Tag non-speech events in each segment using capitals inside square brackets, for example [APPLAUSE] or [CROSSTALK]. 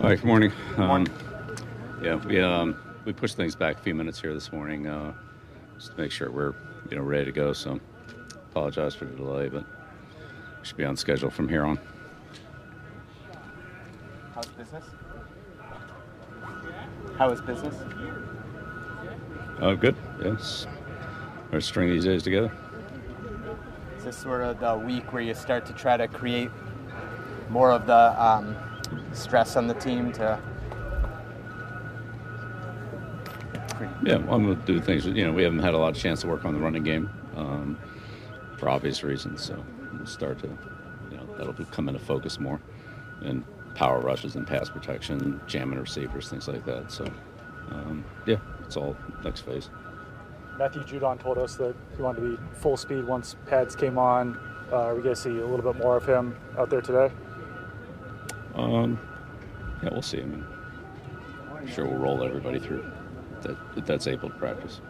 All right, good morning. morning. Um, yeah, we um, we pushed things back a few minutes here this morning uh, just to make sure we're you know ready to go. So apologize for the delay, but we should be on schedule from here on. How's business? How is business? Oh, good. Yes. We're string these days together. Is this sort of the week where you start to try to create more of the um, stress on the team to? Yeah, I'm going to do things. You know, we haven't had a lot of chance to work on the running game um, for obvious reasons. So we'll start to, you know, that'll be, come into focus more, and power rushes and pass protection, jamming receivers, things like that. So, um, yeah, it's all next phase. Matthew Judon told us that he wanted to be full speed once pads came on. Uh, are we going to see a little bit more of him out there today? Um, yeah, we'll see. I mean, I'm sure we'll roll everybody through that if that's able to practice.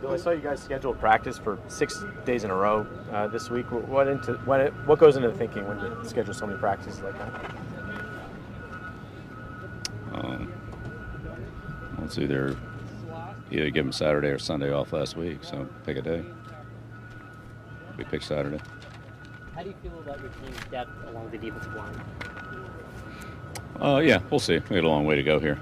Bill, I saw you guys scheduled practice for six days in a row uh, this week. What into what it, what goes into the thinking when you schedule so many practices like that? Um, well, it's either either give them Saturday or Sunday off last week, so pick a day. We picked Saturday. How do you feel about your team's depth along the defensive line? Uh, yeah, we'll see. We got a long way to go here.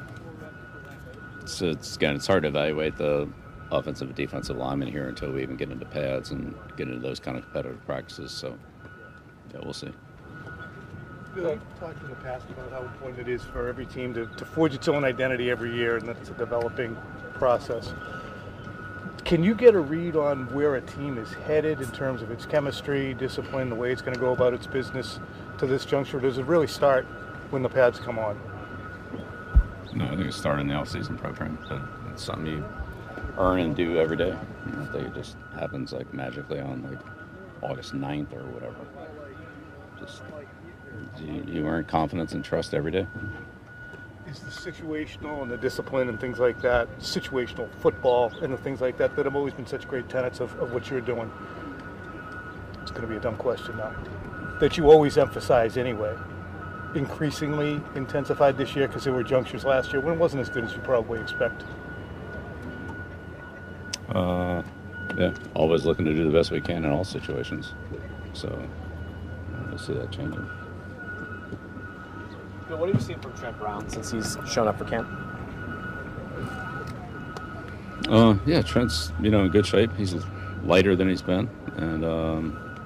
It's, it's again, it's hard to evaluate the offensive and defensive linemen here until we even get into pads and get into those kind of competitive practices. So, yeah, we'll see. Bill, you've talked in the past about how important it is for every team to, to forge its own identity every year, and that's a developing process. Can you get a read on where a team is headed in terms of its chemistry, discipline, the way it's going to go about its business to this juncture? Does it really start when the pads come on? No, I think it's in the off-season program, but it's something you earn and do every day. You know, it just happens like magically on like August 9th or whatever. Just you, you earn confidence and trust every day. Is the situational and the discipline and things like that, situational football and the things like that, that have always been such great tenets of, of what you're doing? It's going to be a dumb question now. That you always emphasize anyway. Increasingly intensified this year because there were junctures last year when it wasn't as good as you probably expect. Uh, yeah, always looking to do the best we can in all situations. So I see that changing. Bill, what have you seen from Trent Brown since he's shown up for camp? Uh, yeah, Trent's you know in good shape. He's lighter than he's been, and um,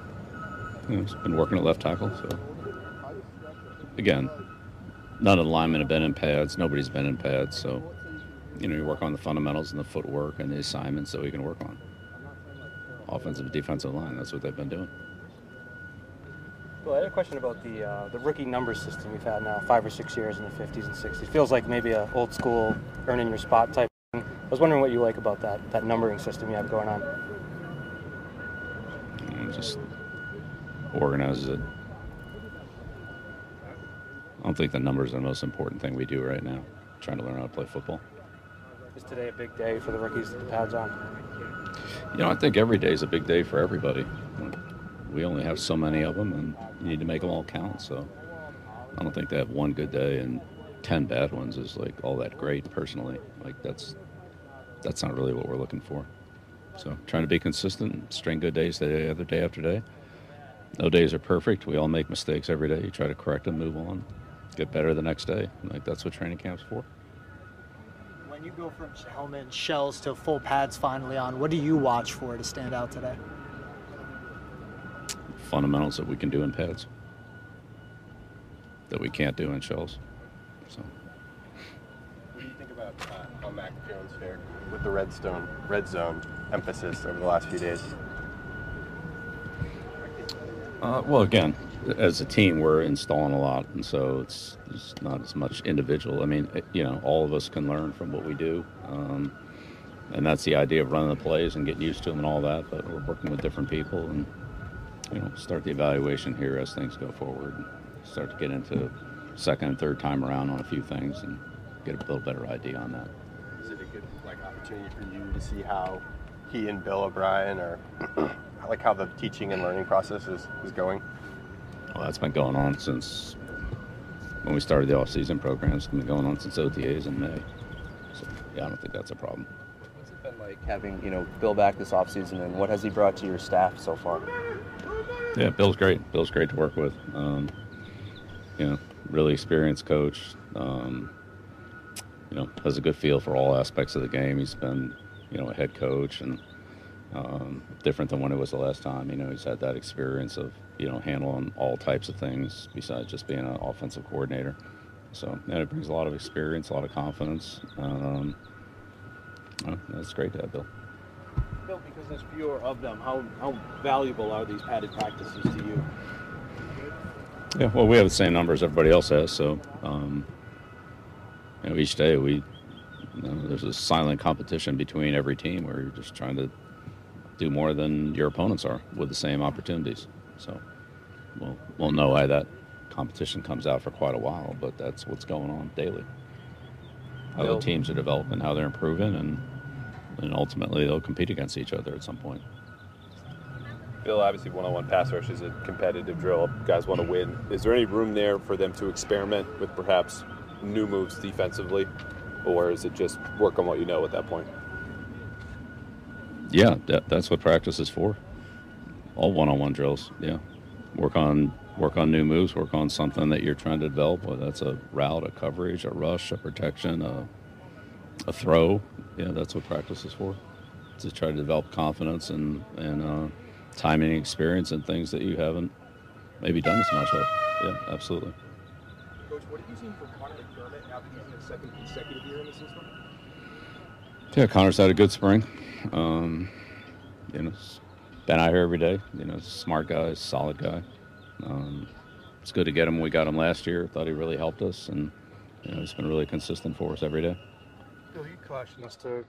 you know, he's been working at left tackle. So again, none of the linemen have been in pads. Nobody's been in pads. So you know you work on the fundamentals and the footwork and the assignments that we can work on. Offensive defensive line. That's what they've been doing. Well, I had a question about the uh, the rookie number system we've had now five or six years in the 50s and 60s. Feels like maybe a old school earning your spot type. Thing. I was wondering what you like about that that numbering system you have going on. Just organizes it. I don't think the numbers are the most important thing we do right now. Trying to learn how to play football. Is today a big day for the rookies? The pads on. You know, I think every day is a big day for everybody. We only have so many of them, and you need to make them all count. So I don't think they have one good day and ten bad ones is like all that great. Personally, like that's that's not really what we're looking for. So trying to be consistent, string good days day after day after day. No days are perfect. We all make mistakes every day. You try to correct them, move on, get better the next day. Like that's what training camp's for. When you go from helmet shells to full pads finally on, what do you watch for to stand out today? Fundamentals that we can do in pads that we can't do in shells. So What do you think about uh, how Mac Jones fared with the red zone, red zone emphasis over the last few days? Uh, well, again, as a team, we're installing a lot, and so it's, it's not as much individual. I mean, you know, all of us can learn from what we do, um, and that's the idea of running the plays and getting used to them and all that. But we're working with different people, and you know, start the evaluation here as things go forward. And start to get into second and third time around on a few things, and get a little better idea on that. Is it a good like opportunity for you to see how he and Bill O'Brien are [CLEARS THROAT] like how the teaching and learning process is, is going? Well, that's been going on since when we started the off-season program. It's been going on since OTAs in May. So yeah, I don't think that's a problem. What's it been like having you know Bill back this off-season, and what has he brought to your staff so far? Yeah, Bill's great. Bill's great to work with. Um, you know, really experienced coach. Um, you know, has a good feel for all aspects of the game. He's been, you know, a head coach and um, different than when it was the last time. You know, he's had that experience of, you know, handling all types of things besides just being an offensive coordinator. So, yeah, it brings a lot of experience, a lot of confidence. Um, uh, it's great to have Bill. Bill, because there's fewer of them, how, how valuable are these padded practices to you? Yeah, well, we have the same numbers everybody else has, so um, you know, each day we you know, there's a silent competition between every team where you're just trying to do more than your opponents are with the same opportunities. So we'll we'll know why that competition comes out for quite a while, but that's what's going on daily. How the teams are developing, how they're improving, and and ultimately they'll compete against each other at some point. Bill, obviously, one-on-one pass rush is a competitive drill. Guys want to win. Is there any room there for them to experiment with perhaps new moves defensively, or is it just work on what you know at that point? Yeah, that, that's what practice is for. All one-on-one drills. Yeah, work on work on new moves. Work on something that you're trying to develop. Whether that's a route, a coverage, a rush, a protection, a a throw. Yeah, that's what practice is for. To try to develop confidence and and uh, timing experience and things that you haven't maybe done as much of. Yeah, absolutely. Coach, what have you seen from Conor McDermott now that he's in his second consecutive year in the system? Yeah, Conor's had a good spring. Um, you know, been out here every day. You know, smart guy, solid guy. Um, it's good to get him. We got him last year. Thought he really helped us, and you know, he's been really consistent for us every day. Bill, you caution us to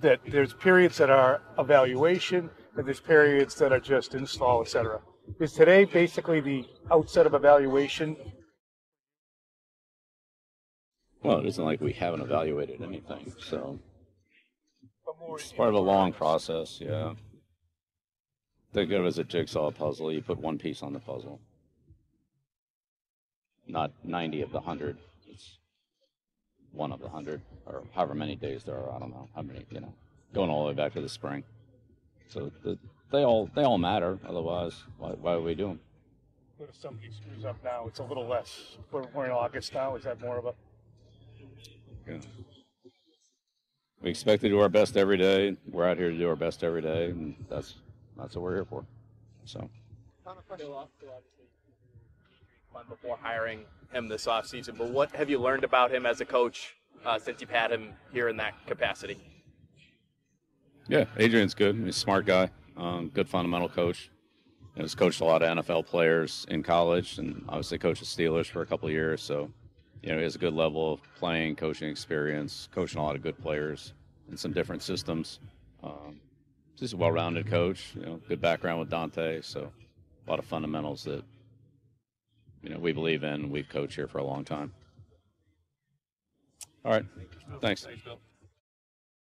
that there's periods that are evaluation and there's periods that are just install, etc. Is today basically the outset of evaluation? Well, it isn't like we haven't evaluated anything, so it's part of a long process. Yeah. Think of it as a jigsaw puzzle. You put one piece on the puzzle, not ninety of the hundred. It's one of the hundred, or however many days there are. I don't know how many. You know, going all the way back to the spring. So the, they all they all matter. Otherwise, why, why would we do them? But If somebody screws up now, it's a little less. We're, we're in August now. Is that more of a? Yeah. We expect to do our best every day. We're out here to do our best every day, and that's that's what we're here for. So. Before hiring him this offseason, but what have you learned about him as a coach uh, since you've had him here in that capacity? Yeah, Adrian's good. He's a smart guy. Um, good fundamental coach. You know, He's coached a lot of NFL players in college, and obviously coached the Steelers for a couple years. So, you know, he has a good level of playing, coaching experience, coaching a lot of good players in some different systems. Um, just a well-rounded coach. You know, good background with Dante. So, a lot of fundamentals that you know we believe in. We've coached here for a long time. All right, thanks. Thanks, Bill.